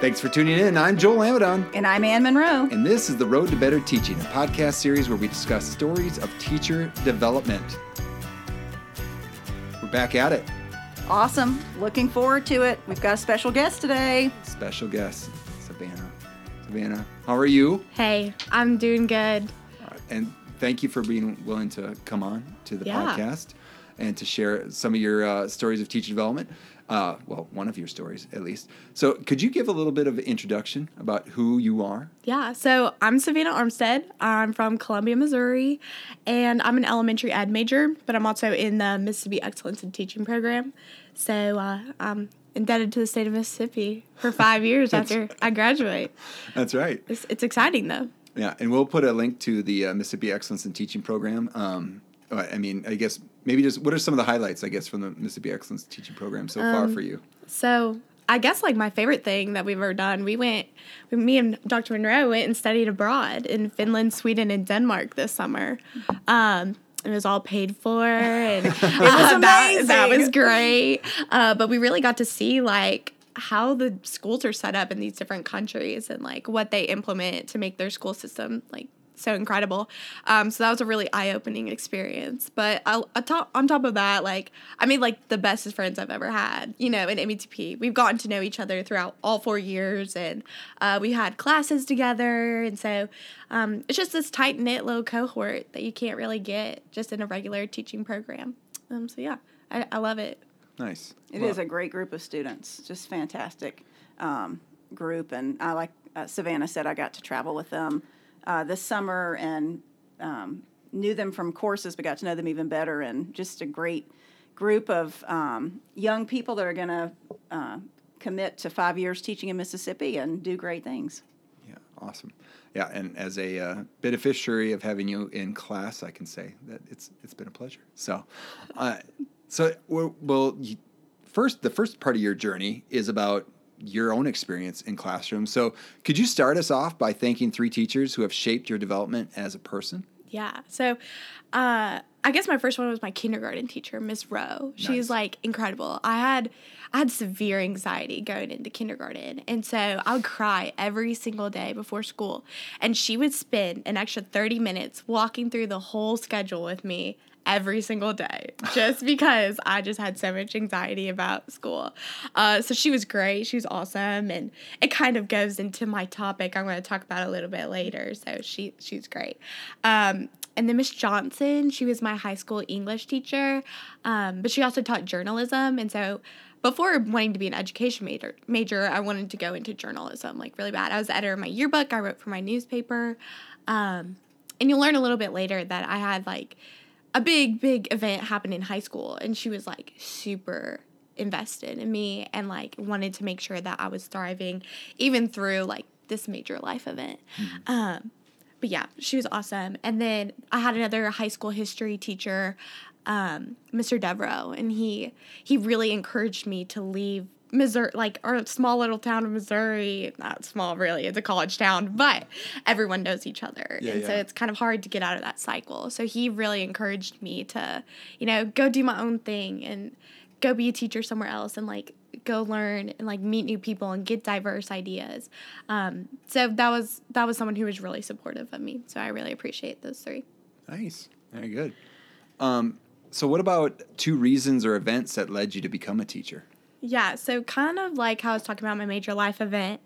Thanks for tuning in. I'm Joel Amidon. And I'm Ann Monroe. And this is The Road to Better Teaching, a podcast series where we discuss stories of teacher development. We're back at it. Awesome. Looking forward to it. We've got a special guest today. Special guest, Savannah. Savannah, how are you? Hey, I'm doing good. And thank you for being willing to come on to the Yeah. podcast and to share some of your uh, stories of teacher development. Uh, well, one of your stories at least. So, could you give a little bit of introduction about who you are? Yeah, so I'm Savannah Armstead. I'm from Columbia, Missouri, and I'm an elementary ed major, but I'm also in the Mississippi Excellence in Teaching program. So uh, I'm indebted to the state of Mississippi for five years after I graduate. That's right. It's, it's exciting though. Yeah, and we'll put a link to the uh, Mississippi Excellence in Teaching program. Um, I mean, I guess maybe just what are some of the highlights, I guess, from the Mississippi Excellence Teaching program so far Um, for you? So I guess like my favorite thing that we've ever done, we went, me and Dr. Monroe went and studied abroad in Finland, Sweden, and Denmark this summer. Um, it was all paid for, and it was that, that was great. Uh, but we really got to see like how the schools are set up in these different countries and like what they implement to make their school system like so incredible. Um, so that was a really eye opening experience. But I, on top on top of that, like I made like the bestest friends I've ever had. You know, in METP, we've gotten to know each other throughout all four years, and uh, we had classes together, and so um, it's just this tight knit little cohort that you can't really get just in a regular teaching program. Um, so yeah, I, I love it. Nice. It is a great group of students, just fantastic um, group. And I like uh, Savannah said, I got to travel with them uh, this summer and um, knew them from courses, but got to know them even better. And just a great group of um, young people that are going to uh, commit to five years teaching in Mississippi and do great things. Yeah, awesome. Yeah, and as a uh, beneficiary of having you in class, I can say that it's it's been a pleasure. So, uh, so well, first the first part of your journey is about your own experience in classrooms. So, could you start us off by thanking three teachers who have shaped your development as a person? Yeah. So, uh, I guess my first one was my kindergarten teacher, Miss Rowe. Nice. She's like incredible. I had I had severe anxiety going into kindergarten, and so I would cry every single day before school. And she would spend an extra thirty minutes walking through the whole schedule with me every single day, just because I just had so much anxiety about school. Uh, so she was great. She was awesome, and it kind of goes into my topic I'm going to talk about a little bit later. So she she's great. Um, and then Miss Johnson, she was my high school English teacher, um, but she also taught journalism. And so before wanting to be an education major, major, I wanted to go into journalism like really bad. I was the editor of my yearbook. I wrote for my newspaper, um, and you'll learn a little bit later that I had like a big big event happened in high school, and she was like super invested in me and like wanted to make sure that I was thriving even through like this major life event. Um, but yeah, she was awesome. And then I had another high school history teacher, um, Mr. Devereaux, and he he really encouraged me to leave Missouri, like our small little town of Missouri. Not small, really; it's a college town, but everyone knows each other, Yeah, and so it's kind of hard to get out of that cycle. So he really encouraged me to, you know, go do my own thing and go be a teacher somewhere else and like go learn and like meet new people and get diverse ideas. Um, so that was that was someone who was really supportive of me. So I really appreciate those three. Nice, very good. Um, so, what about two reasons or events that led you to become a teacher? Yeah, so kind of like how I was talking about my major life event,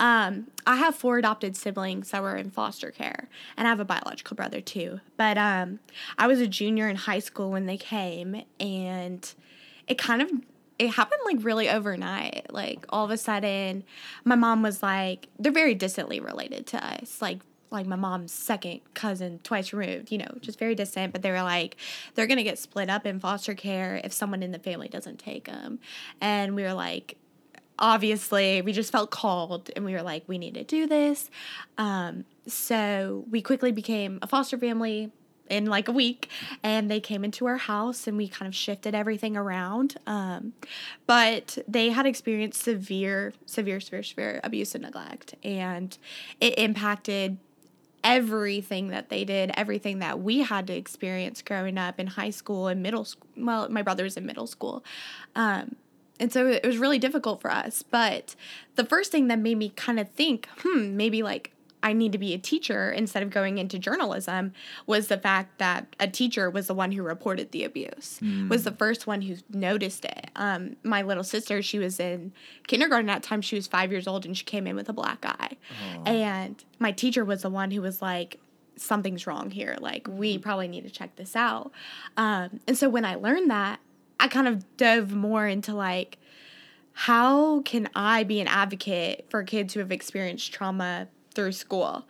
um, I have four adopted siblings that were in foster care, and I have a biological brother too. But um, I was a junior in high school when they came, and it kind of it happened like really overnight. Like all of a sudden, my mom was like, they're very distantly related to us, like like my mom's second cousin twice removed, you know, just very distant. But they were like, they're gonna get split up in foster care if someone in the family doesn't take them, and we were like, obviously, we just felt called, and we were like, we need to do this. Um, so we quickly became a foster family in like a week and they came into our house and we kind of shifted everything around um, but they had experienced severe severe severe severe abuse and neglect and it impacted everything that they did everything that we had to experience growing up in high school and middle school well my brother was in middle school um, and so it was really difficult for us. But the first thing that made me kind of think, hmm, maybe like I need to be a teacher instead of going into journalism was the fact that a teacher was the one who reported the abuse, mm. was the first one who noticed it. Um, my little sister, she was in kindergarten at that time. She was five years old and she came in with a black eye. And my teacher was the one who was like, something's wrong here. Like, we mm-hmm. probably need to check this out. Um, and so when I learned that, I kind of dove more into like, how can I be an advocate for kids who have experienced trauma through school?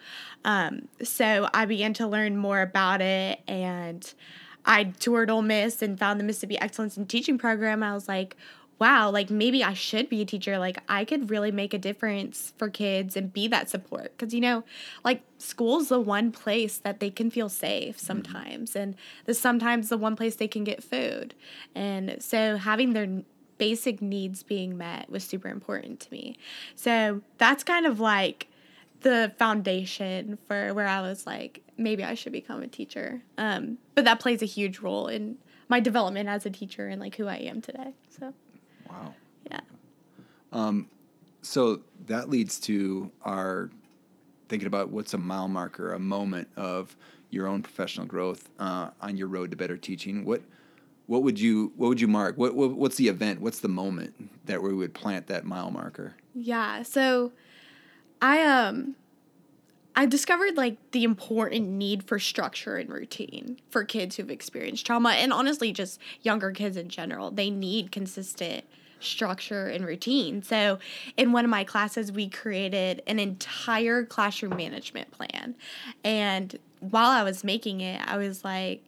Um, so I began to learn more about it and I toured Ole Miss and found the Mississippi Excellence in Teaching program. I was like, wow, like maybe I should be a teacher. Like I could really make a difference for kids and be that support. Cause you know, like school's the one place that they can feel safe mm-hmm. sometimes. Mm-hmm. And the sometimes the one place they can get food. And so having their basic needs being met was super important to me. So that's kind of like the foundation for where I was like, maybe I should become a teacher. Um, but that plays a huge role in my development as a teacher and like who I am today. So Wow. Yeah. Um, so that leads to our thinking about what's a mile marker, a moment of your own professional growth uh, on your road to better teaching. What what would you what would you mark? What, what what's the event? What's the moment that we would plant that mile marker? Yeah. So I um I discovered like the important need for structure and routine for kids who've experienced trauma and honestly just younger kids in general. They need consistent structure and routine. So, in one of my classes, we created an entire classroom management plan. And while I was making it, I was like,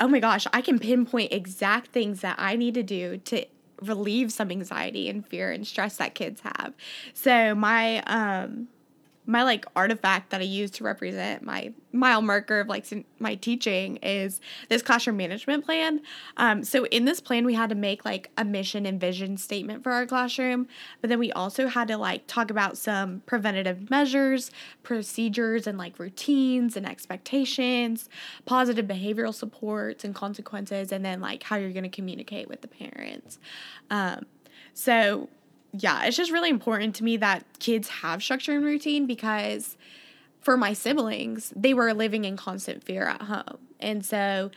oh my gosh, I can pinpoint exact things that I need to do to relieve some anxiety and fear and stress that kids have. So, my, um, my like artifact that I use to represent my mile marker of like my teaching is this classroom management plan. Um, so in this plan, we had to make like a mission and vision statement for our classroom, but then we also had to like talk about some preventative measures, procedures, and like routines and expectations, positive behavioral supports and consequences, and then like how you're going to communicate with the parents. Um, so yeah, it's just really important to me that kids have structure and routine because for my siblings, they were living in constant fear at home. And so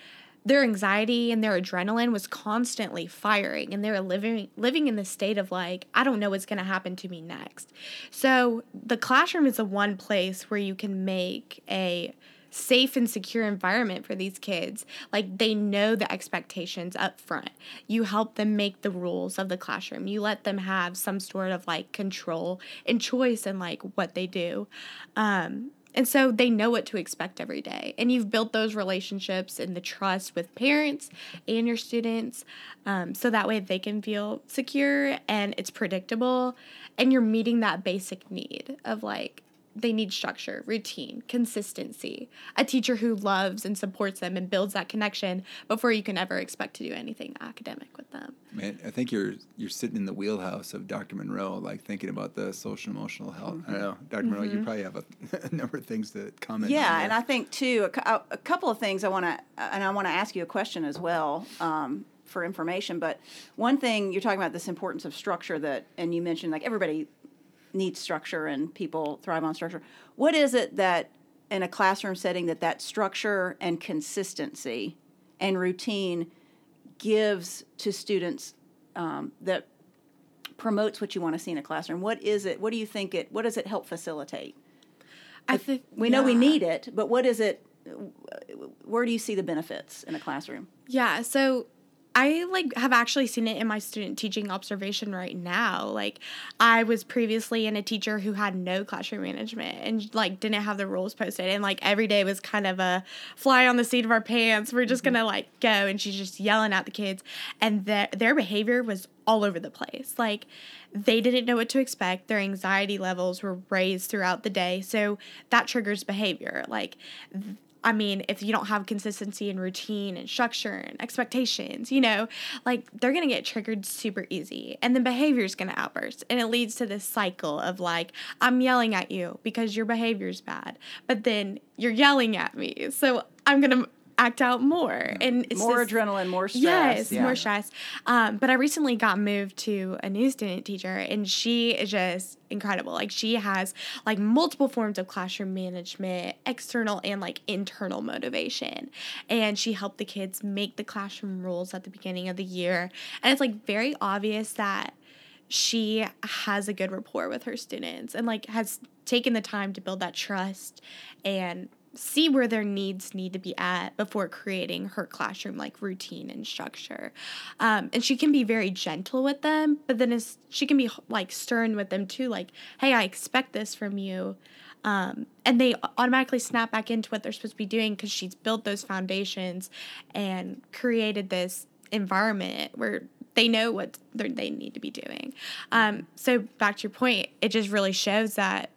their anxiety and their adrenaline was constantly firing and they were living living in the state of like I don't know what's going to happen to me next. So the classroom is the one place where you can make a safe and secure environment for these kids. Like they know the expectations up front. You help them make the rules of the classroom. You let them have some sort of like control and choice in like what they do. Um, and so they know what to expect every day. And you've built those relationships and the trust with parents and your students. Um, so that way they can feel secure and it's predictable. And you're meeting that basic need of like, they need structure, routine, consistency, a teacher who loves and supports them and builds that connection before you can ever expect to do anything academic with them. Man, I think you're you're sitting in the wheelhouse of Dr. Monroe, like thinking about the social emotional health. Mm-hmm. I know, doctor mm-hmm. Monroe, you mm-hmm. probably have a, a, number of things to comment. Yeah, and I think too a, a couple of things I want to, and I want to ask you a question as well. Um, for information, but one thing you're talking about this importance of structure that, and you mentioned like everybody needs structure and people thrive on structure. What is it that in a classroom setting that that structure and consistency and routine gives to students um, that promotes what you want to see in a classroom? What is it? What do you think it? What does it help facilitate? I think we know we need it, but what is it? Where do you see the benefits in a classroom? Yeah, so I like have actually seen it in my student teaching observation right now. Like I was previously in a teacher who had no classroom management and like didn't have the rules posted and like every day was kind of a fly on the seat of our pants. We're just mm-hmm. going to like go and she's just yelling at the kids and their their behavior was all over the place. Like they didn't know what to expect. Their anxiety levels were raised throughout the day. So that triggers behavior. Like I mean, if you don't have consistency and routine and structure and expectations, you know, like they're going to get triggered super easy and then behavior is going to outburst. And it leads to this cycle of like, I'm yelling at you because your behavior's bad, but then you're yelling at me. So I'm going to act out more and it's more this- adrenaline, more stress. Yes, Yeah. more stress. Um, but I recently got moved to a new student teacher, and she is just incredible. Like she has like multiple forms of classroom management, external and like internal motivation, and she helped the kids make the classroom rules at the beginning of the year. And it's like very obvious that she has a good rapport with her students and like has taken the time to build that trust and see where their needs need to be at before creating her classroom like routine and structure um, and she can be very gentle with them but then is she can be like stern with them too like hey i expect this from you um, and they automatically snap back into what they're supposed to be doing because she's built those foundations and created this environment where they know what they need to be doing. Um, so back to your point, it just really shows that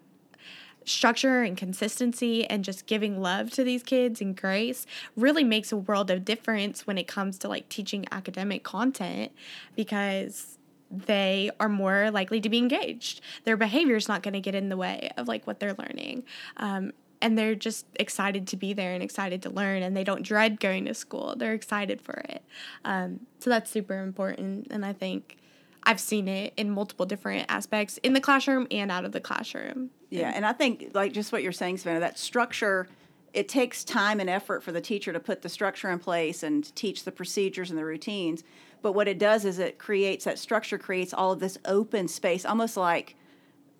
structure and consistency and just giving love to these kids and grace really makes a world of difference when it comes to like teaching academic content because they are more likely to be engaged. Their behavior is not going to get in the way of like what they're learning. Um, and they're just excited to be there and excited to learn and they don't dread going to school. They're excited for it. Um, so that's super important. And I think I've seen it in multiple different aspects in the classroom and out of the classroom. Yeah, and I think like just what you're saying, Savannah, that structure. It takes time and effort for the teacher to put the structure in place and teach the procedures and the routines. But what it does is it creates that structure creates all of this open space, almost like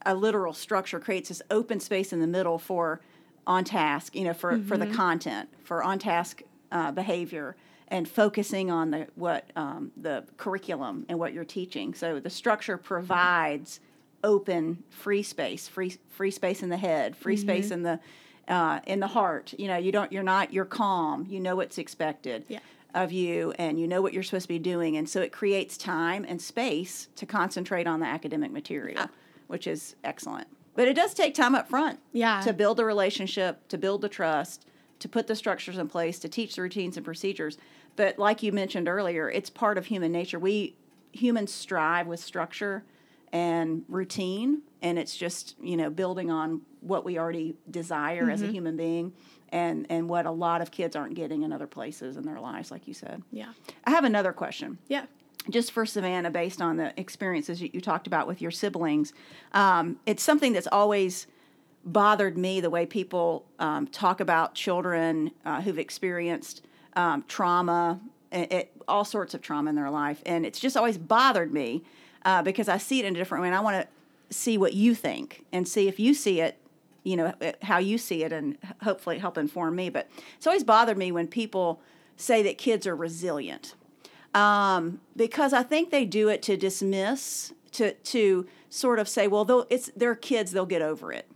a literal structure creates this open space in the middle for on task, you know, for, for the content, for on task uh, behavior, and focusing on the what um, the curriculum and what you're teaching. So the structure provides open, free space, free free space in the head, free space in the uh, in the heart. You know, you don't, you're not, you're calm. You know what's expected Yeah. of you, and you know what you're supposed to be doing, and so it creates time and space to concentrate on the academic material, which is excellent. But it does take time up front. Yeah. To build the relationship, to build the trust, to put the structures in place, to teach the routines and procedures. But like you mentioned earlier, it's part of human nature. We humans strive with structure and routine, and it's just you know building on what we already desire as a human being, and and what a lot of kids aren't getting in other places in their lives, like you said. Yeah. I have another question Yeah. just for Savannah, based on the experiences you, you talked about with your siblings, um, it's something that's always bothered me the way people um, talk about children uh, who've experienced um, trauma, it, it, all sorts of trauma in their life. And it's just always bothered me uh, because I see it in a different way. And I want to see what you think and see if you see it, you know, how you see it, and hopefully help inform me. But it's always bothered me when people say that kids are resilient um, because I think they do it to dismiss, to to sort of say, well, it's they're kids, they'll get over it.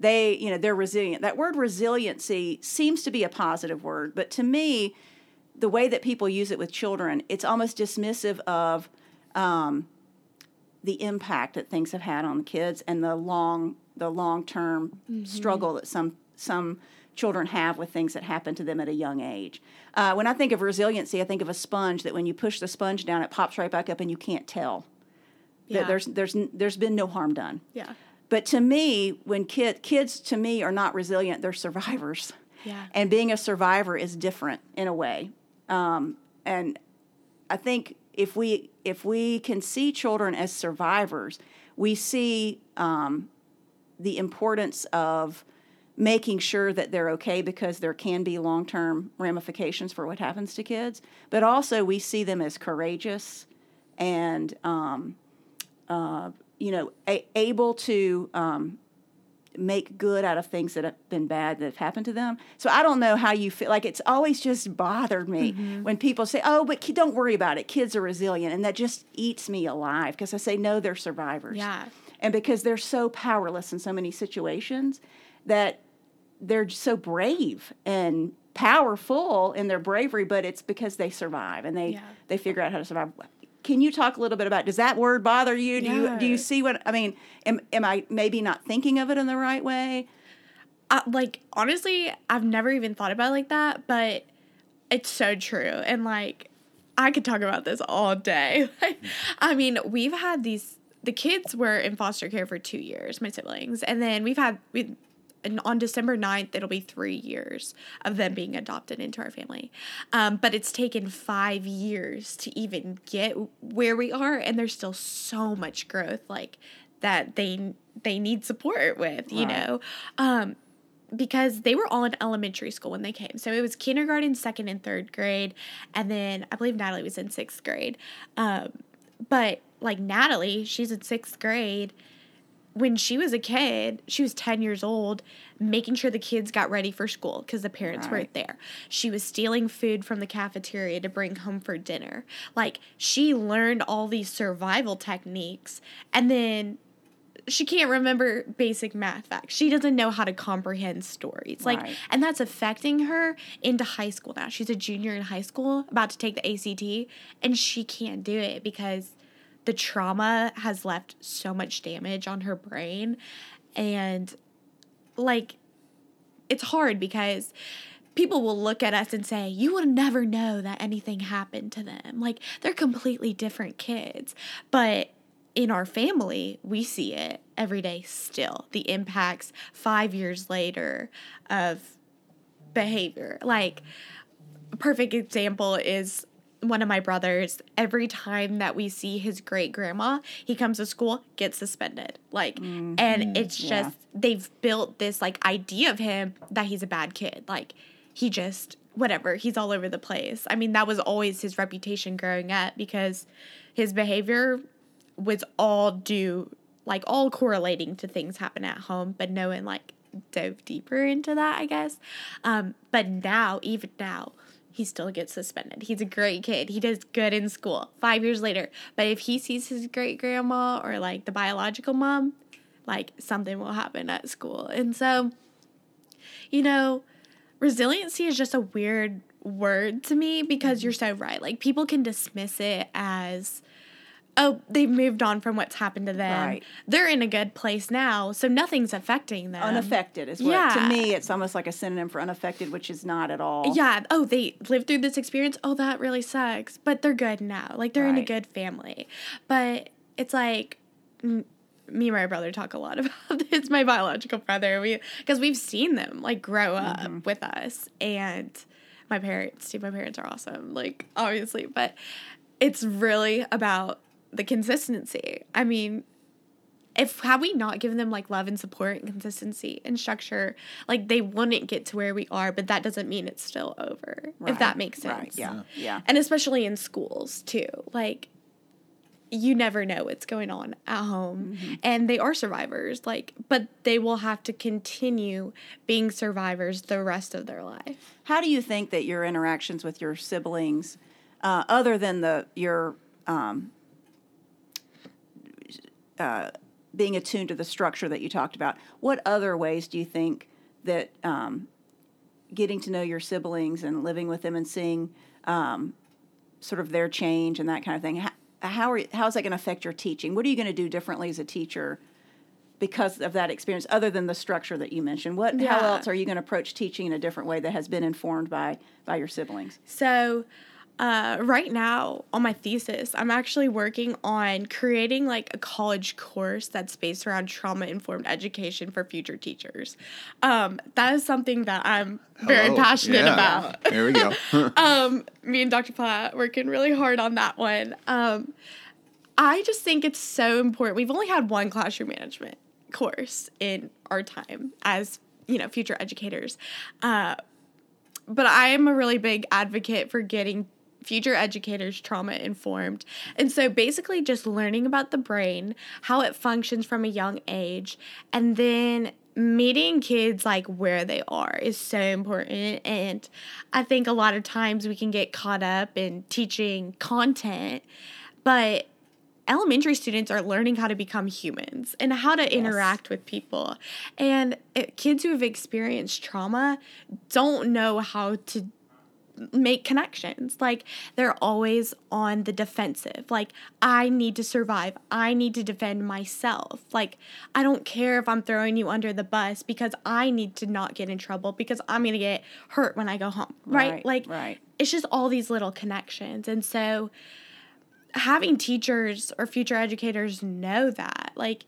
They, you know, they're resilient. That word resiliency seems to be a positive word, but to me, the way that people use it with children, it's almost dismissive of um, the impact that things have had on the kids and the long the long term struggle that some some children have with things that happen to them at a young age. Uh, when I think of resiliency, I think of a sponge that when you push the sponge down, it pops right back up, and you can't tell Yeah. that there's there's there's been no harm done. Yeah. But to me, when kid, kids to me are not resilient, they're survivors. Yeah. And being a survivor is different in a way. Um, and I think if we if we can see children as survivors, we see um, the importance of making sure that they're okay because there can be long term ramifications for what happens to kids. But also, we see them as courageous and um, uh, you know a- able to um, make good out of things that have been bad that have happened to them. So I don't know how you feel. Like it's always just bothered me when people say, "Oh, but don't worry about it. Kids are resilient," and that just eats me alive because I say, "No, they're survivors." Yeah. And because they're so powerless in so many situations, that they're so brave and powerful in their bravery, but it's because they survive and they Yeah. they figure out how to survive. Can you talk a little bit about does that word bother you? Do you do you see what I mean? Am am I maybe not thinking of it in the right way? uh, like honestly, I've never even thought about it like that, but it's so true. And like, I could talk about this all day. I mean, we've had these. The kids were in foster care for two years, my siblings, and then we've had we and on December 9th, it'll be three years of them being adopted into our family. Um, but it's taken five years to even get where we are, and there's still so much growth like that they they need support with, you Right. know. Um, because they were all in elementary school when they came. So it was kindergarten, second, and third grade. And then I believe Natalie was in sixth grade. Um, but like Natalie, she's in sixth grade. When she was a kid, she was 10 years old, making sure the kids got ready for school because the parents Right. weren't there. She was stealing food from the cafeteria to bring home for dinner. Like, she learned all these survival techniques. And then she can't remember basic math facts. She doesn't know how to comprehend stories. Like Right. and that's affecting her into high school now. She's a junior in high school, about to take the ACT, and she can't do it because the trauma has left so much damage on her brain and like it's hard because people will look at us and say, You will never know that anything happened to them. Like, they're completely different kids. But in our family, we see it every day still. The impacts five years later of behavior. Like, a perfect example is one of my brothers every time that we see his great grandma he comes to school gets suspended. Like and it's yeah. just they've built this like idea of him that he's a bad kid. Like he just whatever he's all over the place. I mean that was always his reputation growing up because his behavior was all due like all correlating to things happen at home but no one like dove deeper into that i guess. Um but now even now he still gets suspended. He's a great kid. He does good in school. Five years later. But if he sees his great grandma or like the biological mom like something will happen at school. And so you know resiliency is just a weird word to me because you're so right. Like people can dismiss it as oh they've moved on from what's happened to them. Right. they're in a good place now so nothing's affecting them. Unaffected is what yeah. to me it's almost like a synonym for unaffected which is not at all. Yeah. Oh they lived through this experience? Oh that really sucks. But they're good now. Like they're in a good family. But it's like me and my brother talk a lot about this. My biological brother we because we've seen them like grow up Mm-hmm. with us. And my parents too my parents are awesome like obviously. But it's really about the consistency i mean if had we not given them like love and support and consistency and structure, like they wouldn't get to where we are, but that doesn't mean it's still over. If that makes sense. right yeah yeah And especially in schools too. Like you never know what's going on at home. Mm-hmm. And they are survivors, like but they will have to continue being survivors the rest of their life. How do you think that your interactions with your siblings, uh, other than the your um, uh, being attuned to the structure that you talked about, what other ways do you think that um, getting to know your siblings and living with them and seeing um, sort of their change and that kind of thing, how, how are how is that going to affect your teaching? What are you going to do differently as a teacher? Because of that experience, other than the structure that you mentioned, what how else are you going to approach teaching in a different way that has been informed by by your siblings? So, uh, right now on my thesis, I'm actually working on creating like a college course that's based around trauma informed education for future teachers. Um, that is something that I'm very Hello. passionate Yeah. about. There we go. um, me and Dr. Platt working really hard on that one. Um, I just think it's so important. We've only had one classroom management course in our time as you know future educators, uh, but I am a really big advocate for getting future educators trauma informed. And so basically just learning about the brain, how it functions from a young age, and then meeting kids like where they are is so important and I think a lot of times we can get caught up in teaching content, but elementary students are learning how to become humans and how to interact with people. And uh, kids who have experienced trauma don't know how to make connections. Like they're always on the defensive. Like I need to survive. I need to defend myself. Like I don't care if I'm throwing you under the bus because I need to not get in trouble because I'm going to get hurt when I go home. Right? Right, Like right. it's just all these little connections. And so having teachers or future educators know that like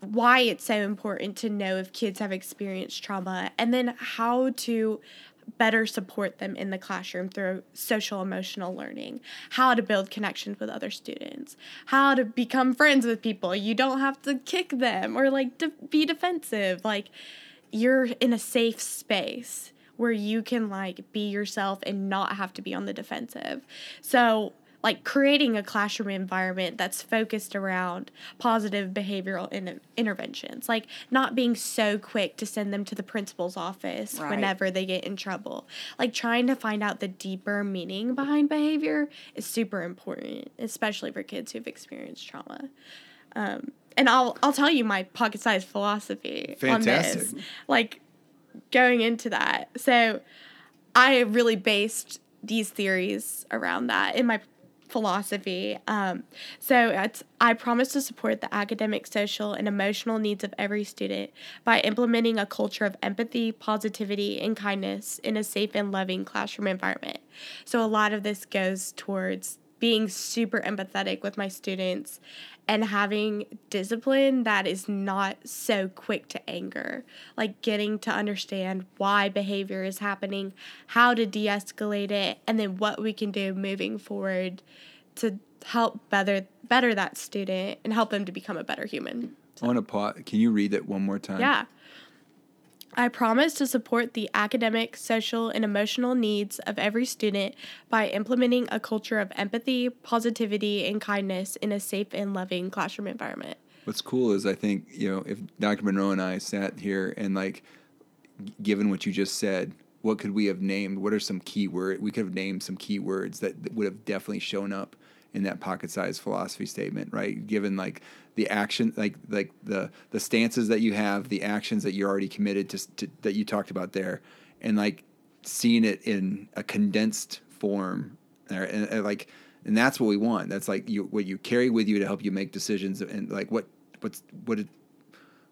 why it's so important to know if kids have experienced trauma and then how to better support them in the classroom through social emotional learning, how to build connections with other students, how to become friends with people. You don't have to kick them or like de- be defensive. Like you're in a safe space where you can like be yourself and not have to be on the defensive. So like creating a classroom environment that's focused around positive behavioral in- interventions like not being so quick to send them to the principal's office Right. whenever they get in trouble like trying to find out the deeper meaning behind behavior is super important especially for kids who've experienced trauma um, and I'll I'll tell you my pocket sized philosophy on this. Like going into that. So I really based these theories around that in my philosophy. Um, so I promise to support the academic, social, and emotional needs of every student by implementing a culture of empathy, positivity, and kindness in a safe and loving classroom environment. So a lot of this goes towards being super empathetic with my students and having discipline that is not so quick to anger. Like getting to understand why behavior is happening, how to de escalate it, and then what we can do moving forward to help better better that student and help them to become a better human. I want to pause. Can you read that one more time? Yeah. I promise to support the academic, social, and emotional needs of every student by implementing a culture of empathy, positivity, and kindness in a safe and loving classroom environment. What's cool is I think you know if Dr. Monroe and I sat here and like, given what you just said, what could we have named? What are some key word? We could have named some key words that, that would have definitely shown up in that pocket-sized philosophy statement, right? Given like the action, like like the the stances that you have, the actions that you're already committed to, to that you talked about there, and like seeing it in a condensed form, there, and, and like, and that's what we want. That's like you what you carry with you to help you make decisions, and like what what's what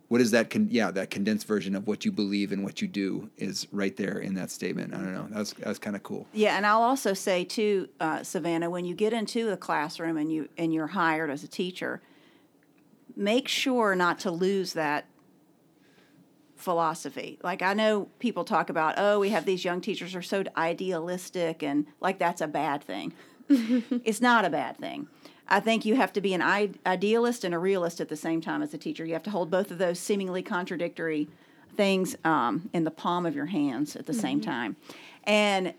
what is that? Con- yeah, that condensed version of what you believe and what you do is right there in that statement. I don't know. That's that's kind of cool. Yeah, and I'll also say too, uh, Savannah, when you get into the classroom and you and you're hired as a teacher, make sure not to lose that philosophy. Like I know people talk about, oh, we have these young teachers who are so idealistic and like that's a bad thing. it's not a bad thing. I think you have to be an idealist and a realist at the same time as a teacher. You have to hold both of those seemingly contradictory things um, in the palm of your hands at the same time. And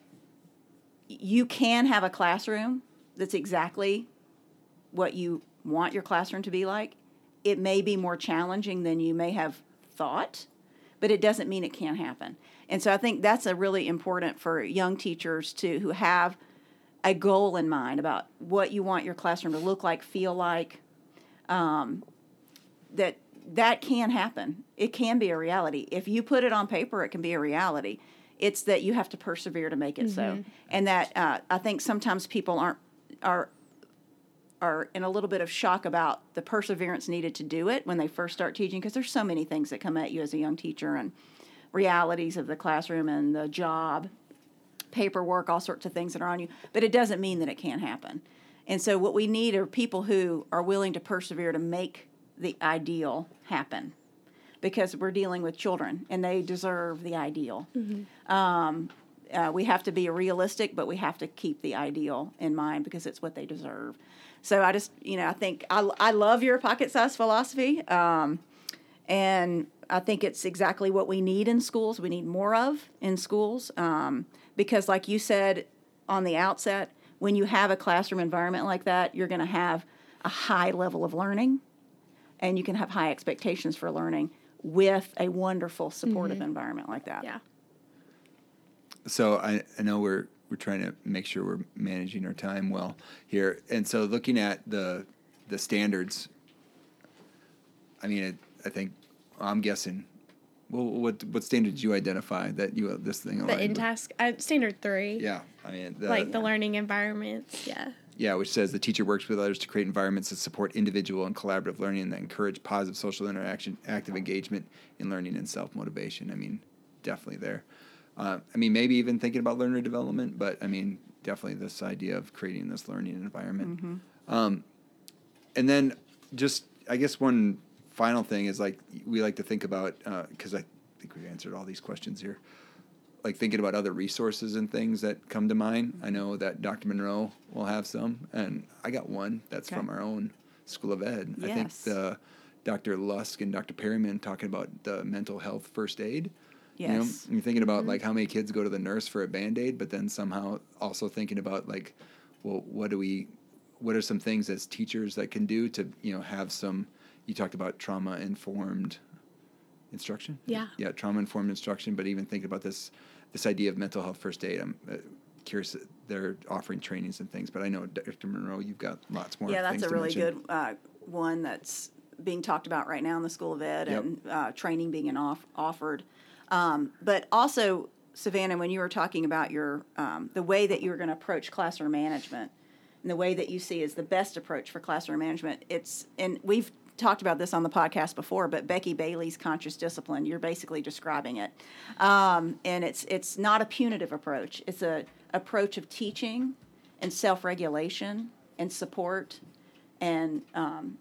you can have a classroom that's exactly what you want your classroom to be like. It may be more challenging than you may have thought, but it doesn't mean it can't happen. And so I think that's a really important for young teachers to who have a goal in mind about what you want your classroom to look like, feel like. Um, that that can happen. It can be a reality. If you put it on paper, it can be a reality. It's that you have to persevere to make it so, and that uh, I think sometimes people aren't are are in a little bit of shock about the perseverance needed to do it when they first start teaching because there's so many things that come at you as a young teacher and realities of the classroom and the job paperwork all sorts of things that are on you but it doesn't mean that it can't happen and so what we need are people who are willing to persevere to make the ideal happen because we're dealing with children and they deserve the ideal um, uh, we have to be realistic, but we have to keep the ideal in mind because it's what they deserve. So I just, you know, I think I, I love your pocket size philosophy. Um, and I think it's exactly what we need in schools. We need more of in schools um, because, like you said on the outset, when you have a classroom environment like that, you're going to have a high level of learning and you can have high expectations for learning with a wonderful supportive mm-hmm. environment like that. Yeah. so I, I know we're we're trying to make sure we're managing our time well here, and so looking at the the standards. I mean, it, I think I'm guessing. Well, what what standard did you identify that you this thing? The in task uh, standard three. Yeah, I mean, the, Like the learning environments. Yeah. Yeah, which says the teacher works with others to create environments that support individual and collaborative learning that encourage positive social interaction, active engagement in learning, and self motivation. I mean, definitely there. Uh, I mean, maybe even thinking about learner development, but I mean, definitely this idea of creating this learning environment. Um, and then just, I guess, one final thing is like we like to think about uh, because I think we've answered all these questions here. Like thinking about other resources and things that come to mind. I mm-hmm. know that Dr. Monroe will have some, and I got one that's Okay. from our own School of Ed. I think the Dr. Lusk and Dr. Perryman talking about the mental health first aid. You know, Yes. you're thinking about mm-hmm. like how many kids go to the nurse for a band aid, but then somehow also thinking about like, well, what do we, what are some things as teachers that can do to you know have some? You talked about trauma informed instruction. Yeah. Yeah, trauma informed instruction, but even thinking about this this idea of mental health first aid. I'm uh, curious. They're offering trainings and things, but I know Dr. Monroe, you've got lots more. Yeah, that's a to really mention. good uh, one that's being talked about right now in the School of Ed Yep. and uh, training being off- offered. Um, but also, Savannah, when you were talking about your um, the way that you were going to approach classroom management and the way that you see is the best approach for classroom management, it's and we've talked about this on the podcast before, but Becky Bailey's conscious discipline, you're basically describing it, um, and it's it's not a punitive approach. It's a approach of teaching and self regulation and support and um,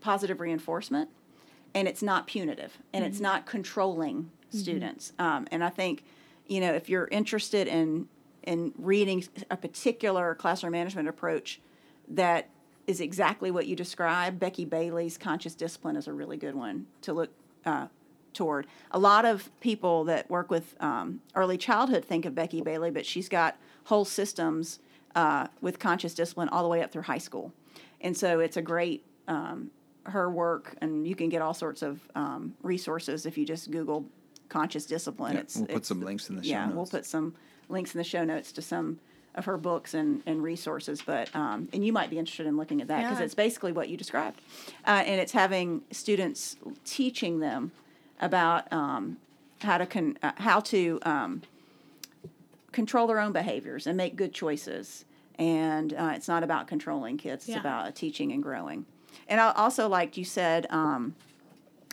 positive reinforcement, and it's not punitive and it's not controlling students. Um, and I think, you know, if you're interested in in reading a particular classroom management approach that is exactly what you described, Becky Bailey's Conscious Discipline is a really good one to look uh, toward. A lot of people that work with um, early childhood think of Becky Bailey, but she's got whole systems uh, with conscious discipline all the way up through high school. And so it's a great, um, her work, and you can get all sorts of um, resources if you just Google conscious discipline. Yeah, it's, we'll put some links in the show yeah, we'll put some links in the show notes to some of her books and, and resources. But um, and you might be interested in looking at that because Yeah. it's basically what you described, uh, and it's having students teaching them about um, how to con- uh, how to um, control their own behaviors and make good choices. And uh, it's not about controlling kids; it's Yeah. about teaching and growing. And I also liked you said um,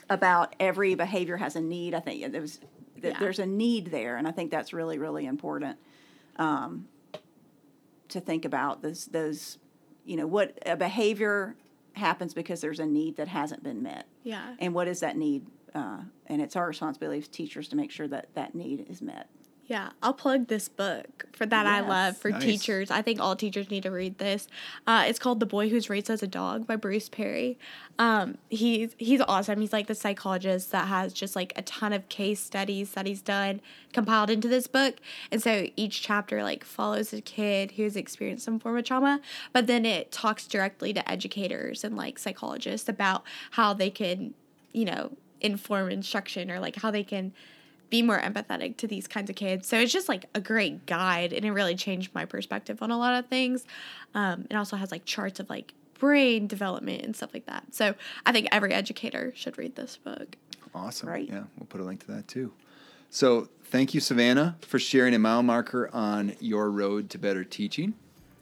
about every behavior has a need. I think there was Yeah. there's a need there, and I think that's really really important um, to think about. Those those you know what a behavior happens because there's a need that hasn't been met, Yeah. and what is that need? Uh, and it's our responsibility as teachers to make sure that that need is met. Yeah, I'll plug this book for that I love for Nice. teachers. I think all teachers need to read this. Uh, it's called "The Boy Who's Raised as a Dog" by Bruce Perry. Um, he's he's awesome. He's like the psychologist that has just like a ton of case studies that he's done compiled into this book, and so each chapter like follows a kid who's experienced some form of trauma, but then it talks directly to educators and like psychologists about how they can, you know, inform instruction or like how they can be more empathetic to these kinds of kids. So it's just like a great guide, and it really changed my perspective on a lot of things. Um, it also has like charts of like brain development and stuff like that. So I think every educator should read this book. Awesome. Right. Yeah, we'll put a link to that too. So thank you, Savannah, for sharing a mile marker on your road to better teaching.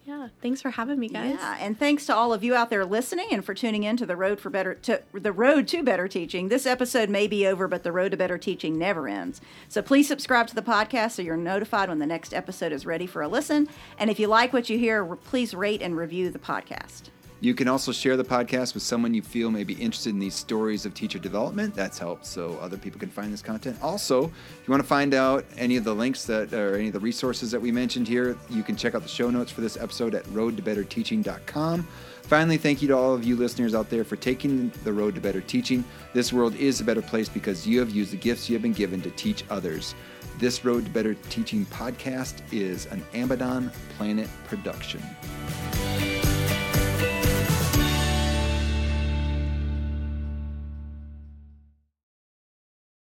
Yeah, thanks for having me, guys. Yeah, and thanks to all of you out there listening and for tuning in to the road for better to the road to better teaching. This episode may be over, but the road to better teaching never ends. So please subscribe to the podcast so you're notified when the next episode is ready for a listen. And if you like what you hear, please rate and review the podcast. You can also share the podcast with someone you feel may be interested in these stories of teacher development. That's helped so other people can find this content. Also, if you want to find out any of the links that or any of the resources that we mentioned here, you can check out the show notes for this episode at roadtobetterteaching.com. Finally, thank you to all of you listeners out there for taking the road to better teaching. This world is a better place because you have used the gifts you have been given to teach others. This Road to Better Teaching podcast is an Amidon Planet production.